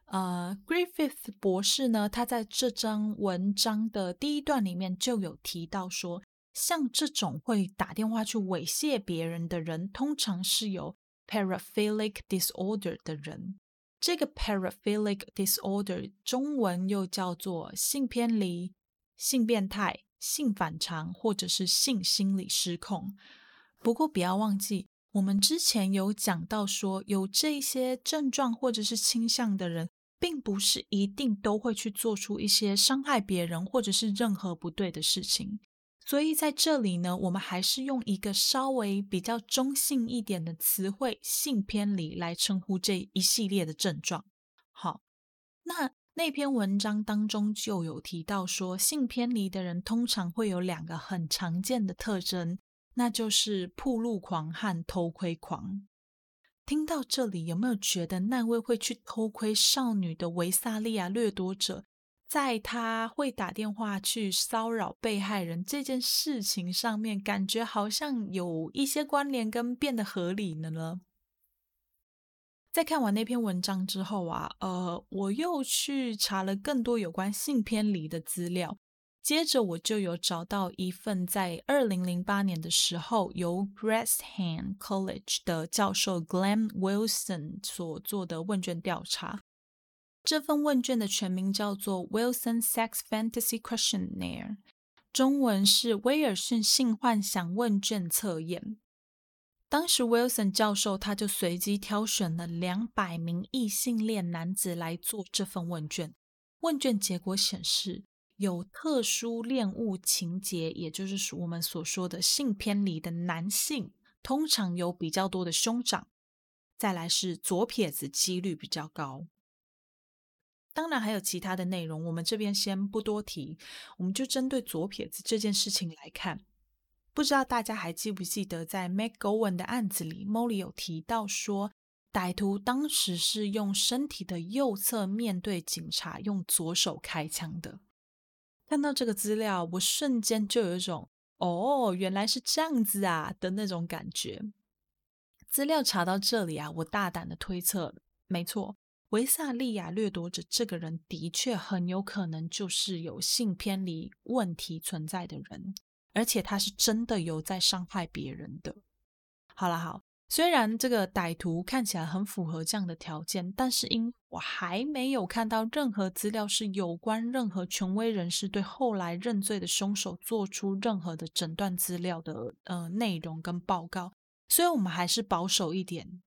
呃，Griffith 博士呢，他在这张文章的第一段里面就有提到说，像这种会打电话去猥亵别人的人，通常是有 paraphilic disorder 的人。这个 paraphilic disorder 中文又叫做性偏离。性变态、性反常或者是性心理失控。不过不要忘记，我们之前有讲到说，有这些症状或者是倾向的人，并不是一定都会去做出一些伤害别人或者是任何不对的事情。所以在这里呢，我们还是用一个稍微比较中性一点的词汇“性偏离”来称呼这一系列的症状。好，那。那篇文章当中就有提到说，性偏离的人通常会有两个很常见的特征，那就是铺路狂和偷窥狂。听到这里，有没有觉得那位会去偷窥少女的维萨利亚掠夺者，在他会打电话去骚扰被害人这件事情上面，感觉好像有一些关联跟变得合理了呢？在看完那篇文章之后啊，呃，我又去查了更多有关性偏离的资料。接着我就有找到一份在二零零八年的时候由 g r a s s h a n College 的教授 Glenn Wilson 所做的问卷调查。这份问卷的全名叫做 Wilson Sex Fantasy Questionnaire，中文是威尔逊性幻想问卷测验。当时，Wilson 教授他就随机挑选了两百名异性恋男子来做这份问卷。问卷结果显示，有特殊恋物情节，也就是我们所说的性偏离的男性，通常有比较多的兄长。再来是左撇子几率比较高。当然还有其他的内容，我们这边先不多提，我们就针对左撇子这件事情来看。不知道大家还记不记得，在 McGowan 的案子里，Molly 有提到说，歹徒当时是用身体的右侧面对警察，用左手开枪的。看到这个资料，我瞬间就有一种“哦，原来是这样子啊”的那种感觉。资料查到这里啊，我大胆的推测，没错，维萨利亚掠夺者这个人的确很有可能就是有性偏离问题存在的人。而且他是真的有在伤害别人的。好了，好，虽然这个歹徒看起来很符合这样的条件，但是因我还没有看到任何资料是有关任何权威人士对后来认罪的凶手做出任何的诊断资料的呃内容跟报告，所以我们还是保守一点，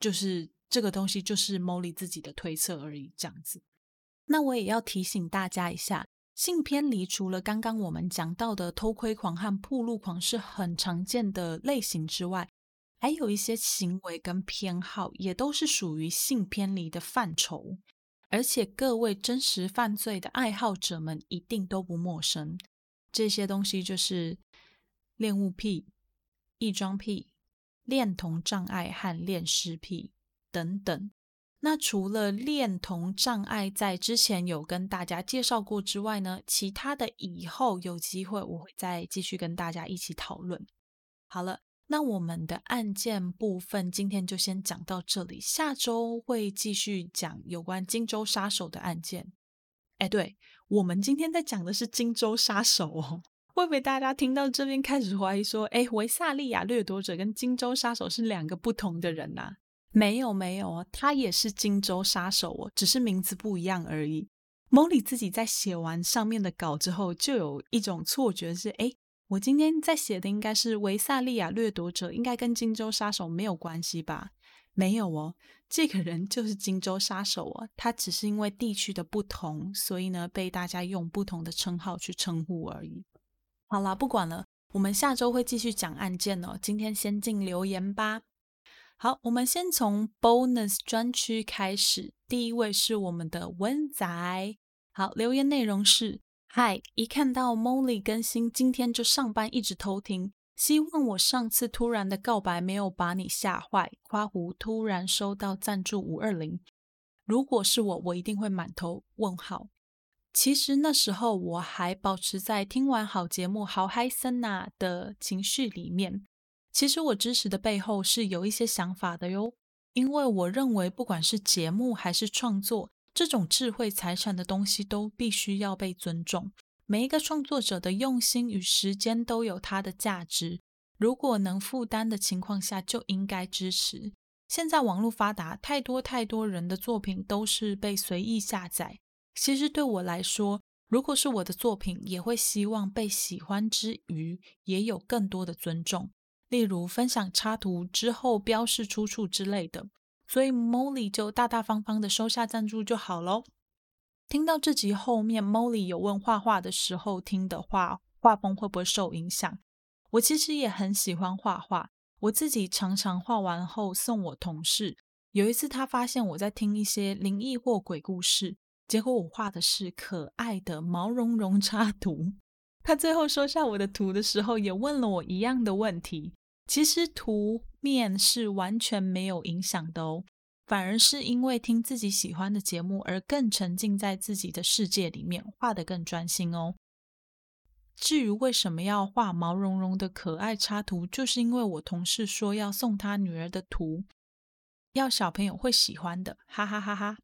就是这个东西就是 Molly 自己的推测而已，这样子。那我也要提醒大家一下。性偏离除了刚刚我们讲到的偷窥狂和铺路狂是很常见的类型之外，还有一些行为跟偏好也都是属于性偏离的范畴。而且各位真实犯罪的爱好者们一定都不陌生，这些东西就是恋物癖、异装癖、恋童障碍和恋尸癖等等。那除了恋童障碍在之前有跟大家介绍过之外呢，其他的以后有机会我会再继续跟大家一起讨论。好了，那我们的案件部分今天就先讲到这里，下周会继续讲有关荆州杀手的案件。哎，对我们今天在讲的是荆州杀手哦，会不会大家听到这边开始怀疑说，哎，维萨利亚掠夺者跟荆州杀手是两个不同的人呐？没有没有他也是荆州杀手哦，只是名字不一样而已。Molly 自己在写完上面的稿之后，就有一种错觉是：哎，我今天在写的应该是维萨利亚掠夺者，应该跟荆州杀手没有关系吧？没有哦，这个人就是荆州杀手哦，他只是因为地区的不同，所以呢被大家用不同的称号去称呼而已。好啦，不管了，我们下周会继续讲案件哦。今天先进留言吧。好，我们先从 bonus 专区开始。第一位是我们的文仔。好，留言内容是嗨，一看到 Molly 更新，今天就上班一直偷听。希望我上次突然的告白没有把你吓坏。夸胡突然收到赞助五二零，如果是我，我一定会满头问号。其实那时候我还保持在听完好节目好嗨森呐的情绪里面。其实我支持的背后是有一些想法的哟，因为我认为不管是节目还是创作，这种智慧财产的东西都必须要被尊重。每一个创作者的用心与时间都有它的价值，如果能负担的情况下，就应该支持。现在网络发达，太多太多人的作品都是被随意下载。其实对我来说，如果是我的作品，也会希望被喜欢之余，也有更多的尊重，例如分享插图之后标示出处之类的。所以 Molly 就大大方方的收下赞助就好喽。听到这集后面，Molly 有问画画的时候听的话，画风会不会受影响？我其实也很喜欢画画，我自己常常画完后送我同事。有一次，他发现我在听一些灵异或鬼故事，结果我画的是可爱的毛茸茸插图。他最后收下我的图的时候，也问了我一样的问题。其实图面是完全没有影响的哦。反而是因为听自己喜欢的节目而更沉浸在自己的世界里面，画得更专心哦。至于为什么要画毛茸茸的可爱插图，就是因为我同事说要送他女儿的图，要小朋友会喜欢的，哈哈哈哈！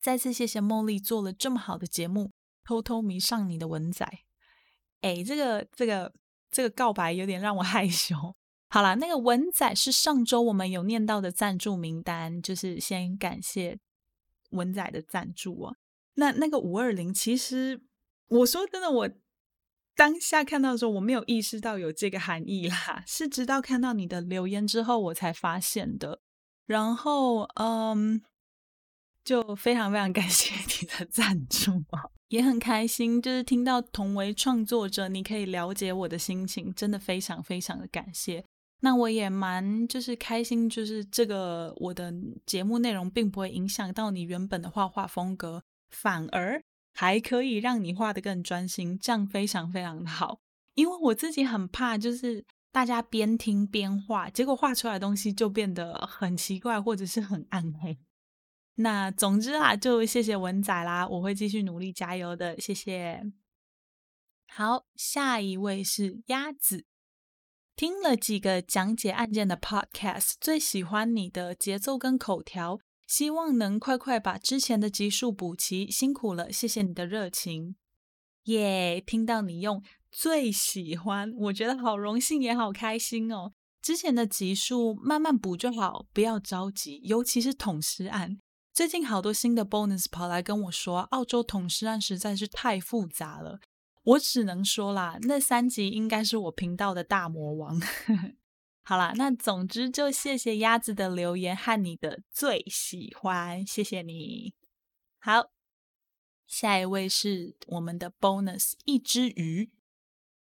再次谢谢茉莉做了这么好的节目，偷偷迷上你的文仔。哎，这个这个这个告白有点让我 害羞。好啦，那个文仔是上周我们有念到的赞助名单，就是先感谢文仔的赞助啊。那那个五二零，其实我说真的，我当下看到的时候，我没有意识到有这个含义啦，是直到看到你的留言之后，我才发现的。然后，嗯，就非常非常感谢你的赞助啊，也很开心，就是听到同为创作者，你可以了解我的心情，真的非常非常的感谢。那我也蛮就是开心，就是这个我的节目内容并不会影响到你原本的画画风格，反而还可以让你画的更专心，这样非常非常的好。因为我自己很怕，就是大家边听边画，结果画出来的东西就变得很奇怪或者是很暗黑。那总之啊，就谢谢文仔啦，我会继续努力加油的，谢谢。好，下一位是鸭子。听了几个讲解案件的 podcast，最喜欢你的节奏跟口条，希望能快快把之前的集数补齐，辛苦了，谢谢你的热情，耶！听到你用最喜欢，我觉得好荣幸也好开心哦。之前的集数慢慢补就好，不要着急，尤其是捅尸案，最近好多新的 bonus 跑来跟我说，澳洲捅尸案实在是太复杂了。我只能说啦，那三集应该是我频道的大魔王。好啦，那总之就谢谢鸭子的留言和你的最喜欢，谢谢你。好，下一位是我们的 bonus 一只鱼，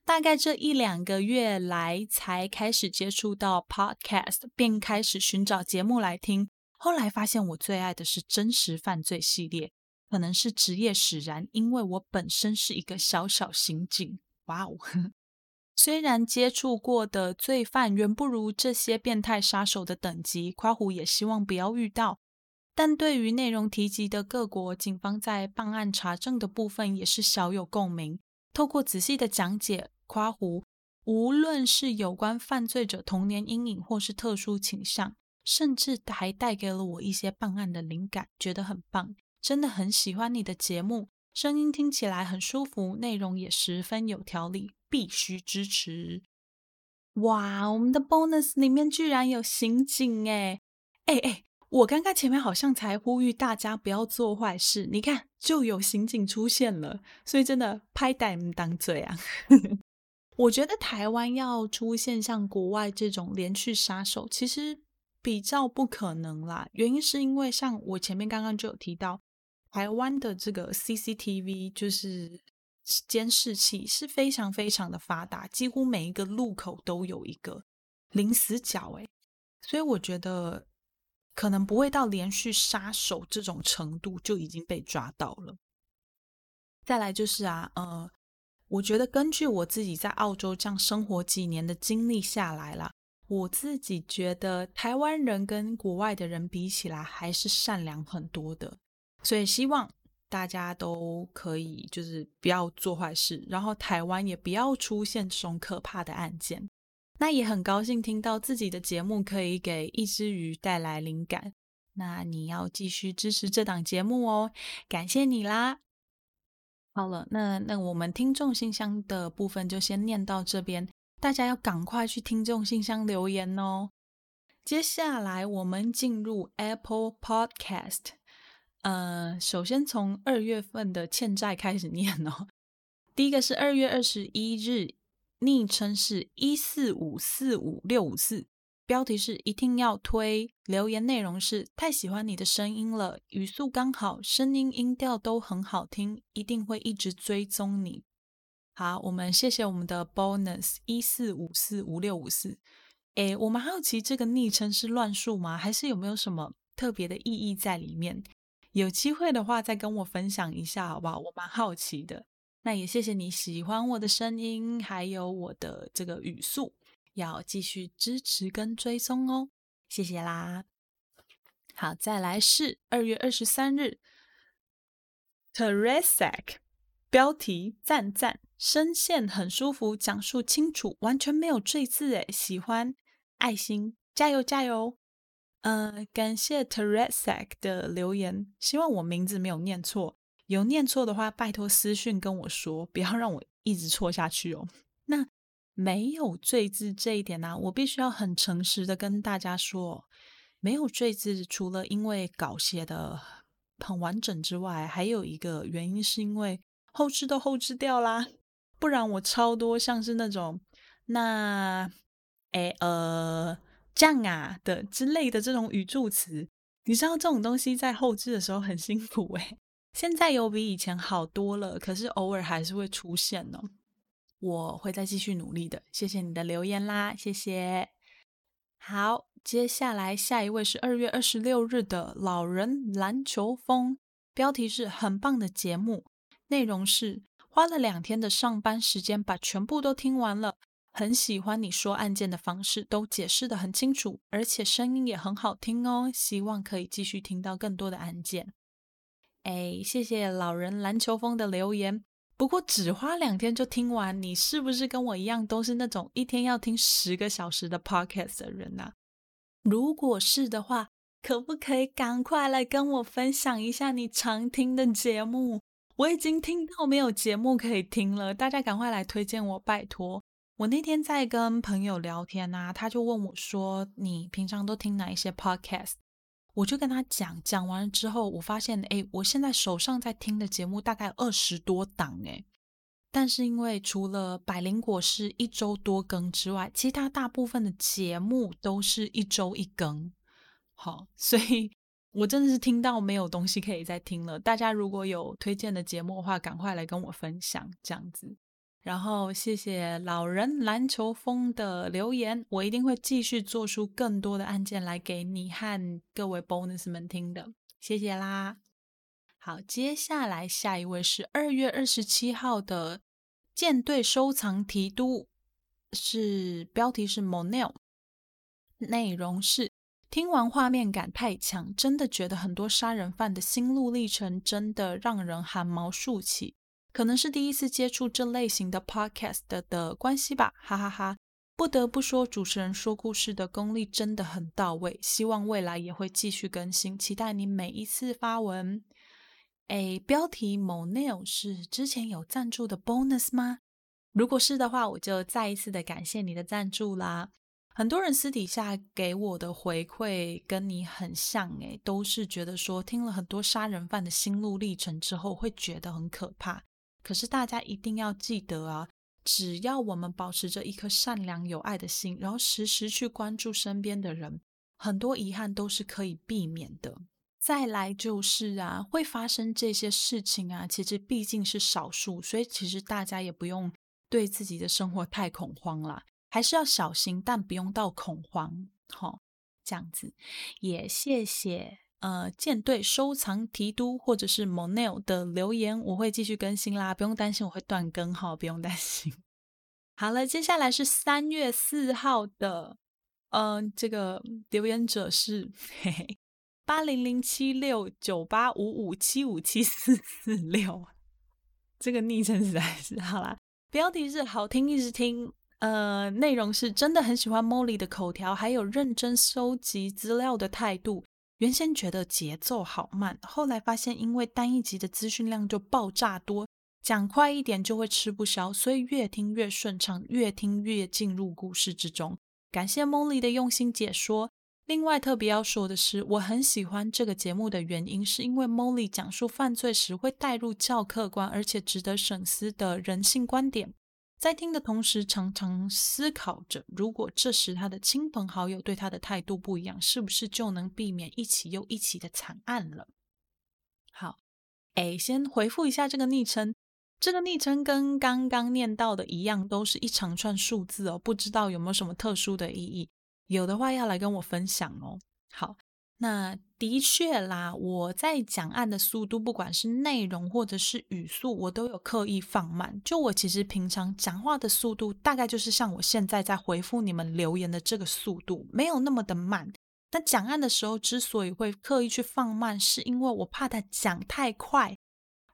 大概这一两个月来才开始接触到 podcast，便开始寻找节目来听，后来发现我最爱的是真实犯罪系列。可能是职业使然，因为我本身是一个小小刑警。哇哦，虽然接触过的罪犯远不如这些变态杀手的等级，夸虎也希望不要遇到。但对于内容提及的各国警方在办案查证的部分，也是小有共鸣。透过仔细的讲解，夸胡无论是有关犯罪者童年阴影，或是特殊倾向，甚至还带给了我一些办案的灵感，觉得很棒。真的很喜欢你的节目，声音听起来很舒服，内容也十分有条理，必须支持。哇，我们的 bonus 里面居然有刑警哎哎哎！我刚刚前面好像才呼吁大家不要做坏事，你看就有刑警出现了，所以真的拍胆当罪啊！我觉得台湾要出现像国外这种连续杀手，其实比较不可能啦。原因是因为像我前面刚刚就有提到。台湾的这个 CCTV 就是监视器是非常非常的发达，几乎每一个路口都有一个零死角诶，所以我觉得可能不会到连续杀手这种程度就已经被抓到了。再来就是啊，呃，我觉得根据我自己在澳洲这样生活几年的经历下来啦，我自己觉得台湾人跟国外的人比起来还是善良很多的，所以希望大家都可以就是不要做坏事，然后台湾也不要出现这种可怕的案件。那也很高兴听到自己的节目可以给一只鱼带来灵感。那你要继续支持这档节目哦，感谢你啦！好了，那那我们听众信箱的部分就先念到这边，大家要赶快去听众信箱留言哦。接下来我们进入 Apple Podcast，呃，首先从二月份的欠债开始念哦。第一个是二月二十一日。昵称是一四五四五六五四，标题是一定要推，留言内容是太喜欢你的声音了，语速刚好，声音音调都很好听，一定会一直追踪你。好，我们谢谢我们的 bonus 一四五四五六五四。诶，我们好奇这个昵称是乱数吗？还是有没有什么特别的意义在里面？有机会的话再跟我分享一下，好不好？我蛮好奇的。那也谢谢你喜欢我的声音，还有我的这个语速，要继续支持跟追踪哦，谢谢啦。好，再来是二月二十三日，Teresa，标题赞赞，声线很舒服，讲述清楚，完全没有赘字诶，喜欢，爱心，加油加油。呃，感谢 Teresa 的留言，希望我名字没有念错。有念错的话，拜托私讯跟我说，不要让我一直错下去哦。那没有赘字这一点呢，我必须要很诚实的跟大家说，没有赘字，除了因为稿写的很完整之外，还有一个原因是因为后置都后置掉啦，不然我超多像是那种那哎呃这样啊的之类的这种语助词，你知道这种东西在后置的时候很辛苦诶。现在有比以前好多了，可是偶尔还是会出现呢。我会再继续努力的。谢谢你的留言啦，谢谢。好，接下来下一位是二月二十六日的老人篮球风，标题是很棒的节目，内容是花了两天的上班时间把全部都听完了，很喜欢你说案件的方式，都解释的很清楚，而且声音也很好听哦，希望可以继续听到更多的案件。哎，谢谢老人篮球风的留言。不过只花两天就听完，你是不是跟我一样都是那种一天要听十个小时的 podcast 的人呐？如果是的话，可不可以赶快来跟我分享一下你常听的节目？我已经听到没有节目可以听了，大家赶快来推荐我，拜托！我那天在跟朋友聊天啊，他就问我说：“你平常都听哪一些 podcast？” 我就跟他讲，讲完了之后，我发现，哎，我现在手上在听的节目大概二十多档，哎，但是因为除了百灵果是一周多更之外，其他大部分的节目都是一周一更，好，所以我真的是听到没有东西可以再听了。大家如果有推荐的节目的话，赶快来跟我分享，这样子。然后谢谢老人篮球风的留言，我一定会继续做出更多的案件来给你和各位 bonus 们听的，谢谢啦。好，接下来下一位是二月二十七号的舰队收藏提督，是标题是 Monel，内容是听完画面感太强，真的觉得很多杀人犯的心路历程真的让人汗毛竖起。可能是第一次接触这类型的 podcast 的关系吧，哈哈哈！不得不说，主持人说故事的功力真的很到位。希望未来也会继续更新，期待你每一次发文。哎，标题某 nail 是之前有赞助的 bonus 吗？如果是的话，我就再一次的感谢你的赞助啦。很多人私底下给我的回馈跟你很像，诶，都是觉得说听了很多杀人犯的心路历程之后，会觉得很可怕。可是大家一定要记得啊！只要我们保持着一颗善良有爱的心，然后时时去关注身边的人，很多遗憾都是可以避免的。再来就是啊，会发生这些事情啊，其实毕竟是少数，所以其实大家也不用对自己的生活太恐慌啦，还是要小心，但不用到恐慌。好，这样子也谢谢呃舰队收藏提督或者是 Monel 的留言，我会继续更新啦，不用担心我会断更哈，不用担心。好了，接下来是三月四号的，嗯，这个留言者是嘿嘿八零零七六九八五五七五七四四六，这个昵称实在是好啦。标题是好听一直听，呃，内容是真的很喜欢 Molly 的口条，还有认真收集资料的态度。原先觉得节奏好慢，后来发现因为单一集的资讯量就爆炸多。讲快一点就会吃不消，所以越听越顺畅，越听越进入故事之中。感谢 Molly 的用心解说。另外特别要说的是，我很喜欢这个节目的原因，是因为 Molly 讲述犯罪时会带入较客观而且值得深思的人性观点。在听的同时，常常思考着，如果这时他的亲朋好友对他的态度不一样，是不是就能避免一起又一起的惨案了？好，哎，先回复一下这个昵称。这个昵称跟刚刚念到的一样，都是一长串数字哦，不知道有没有什么特殊的意义？有的话要来跟我分享哦。好，那的确啦，我在讲案的速度，不管是内容或者是语速，我都有刻意放慢。就我其实平常讲话的速度，大概就是像我现在在回复你们留言的这个速度，没有那么的慢。但讲案的时候，之所以会刻意去放慢，是因为我怕他讲太快。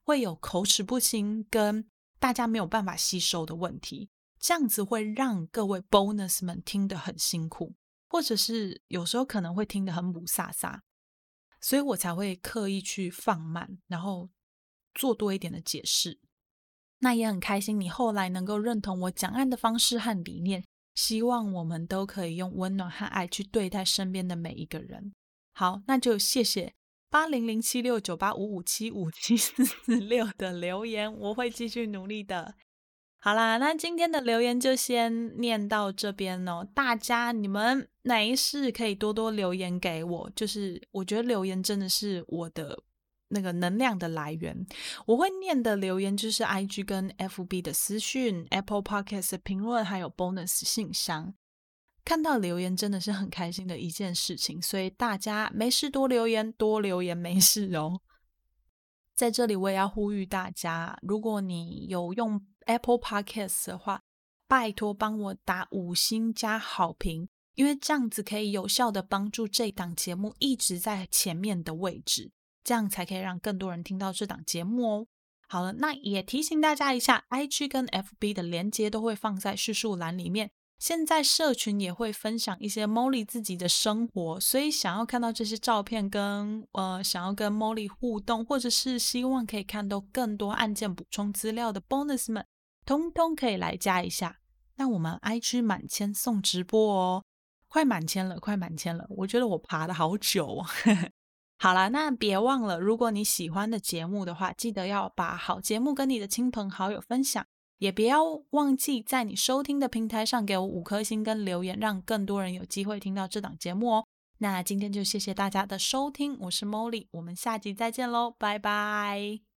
会有口齿不清跟大家没有办法吸收的问题，这样子会让各位 bonus 们听得很辛苦，或者是有时候可能会听得很母萨萨，所以我才会刻意去放慢，然后做多一点的解释。那也很开心你后来能够认同我讲案的方式和理念，希望我们都可以用温暖和爱去对待身边的每一个人。好，那就谢谢。八零零七六九八五五七五七四四六的留言，我会继续努力的。好啦，那今天的留言就先念到这边哦。大家你们没事可以多多留言给我，就是我觉得留言真的是我的那个能量的来源。我会念的留言就是 I G 跟 F B 的私讯、Apple Podcast 的评论，还有 Bonus 信箱。看到留言真的是很开心的一件事情，所以大家没事多留言，多留言没事哦。在这里我也要呼吁大家，如果你有用 Apple Podcast 的话，拜托帮我打五星加好评，因为这样子可以有效的帮助这档节目一直在前面的位置，这样才可以让更多人听到这档节目哦。好了，那也提醒大家一下，IG 跟 FB 的连接都会放在叙述栏里面。现在社群也会分享一些 Molly 自己的生活，所以想要看到这些照片，跟呃想要跟 Molly 互动，或者是希望可以看到更多案件补充资料的 Bonus 们，通通可以来加一下。那我们 IG 满千送直播哦，快满千了，快满千了！我觉得我爬的好久哦。好了，那别忘了，如果你喜欢的节目的话，记得要把好节目跟你的亲朋好友分享。也不要忘记在你收听的平台上给我五颗星跟留言，让更多人有机会听到这档节目哦。那今天就谢谢大家的收听，我是 Molly，我们下集再见喽，拜拜。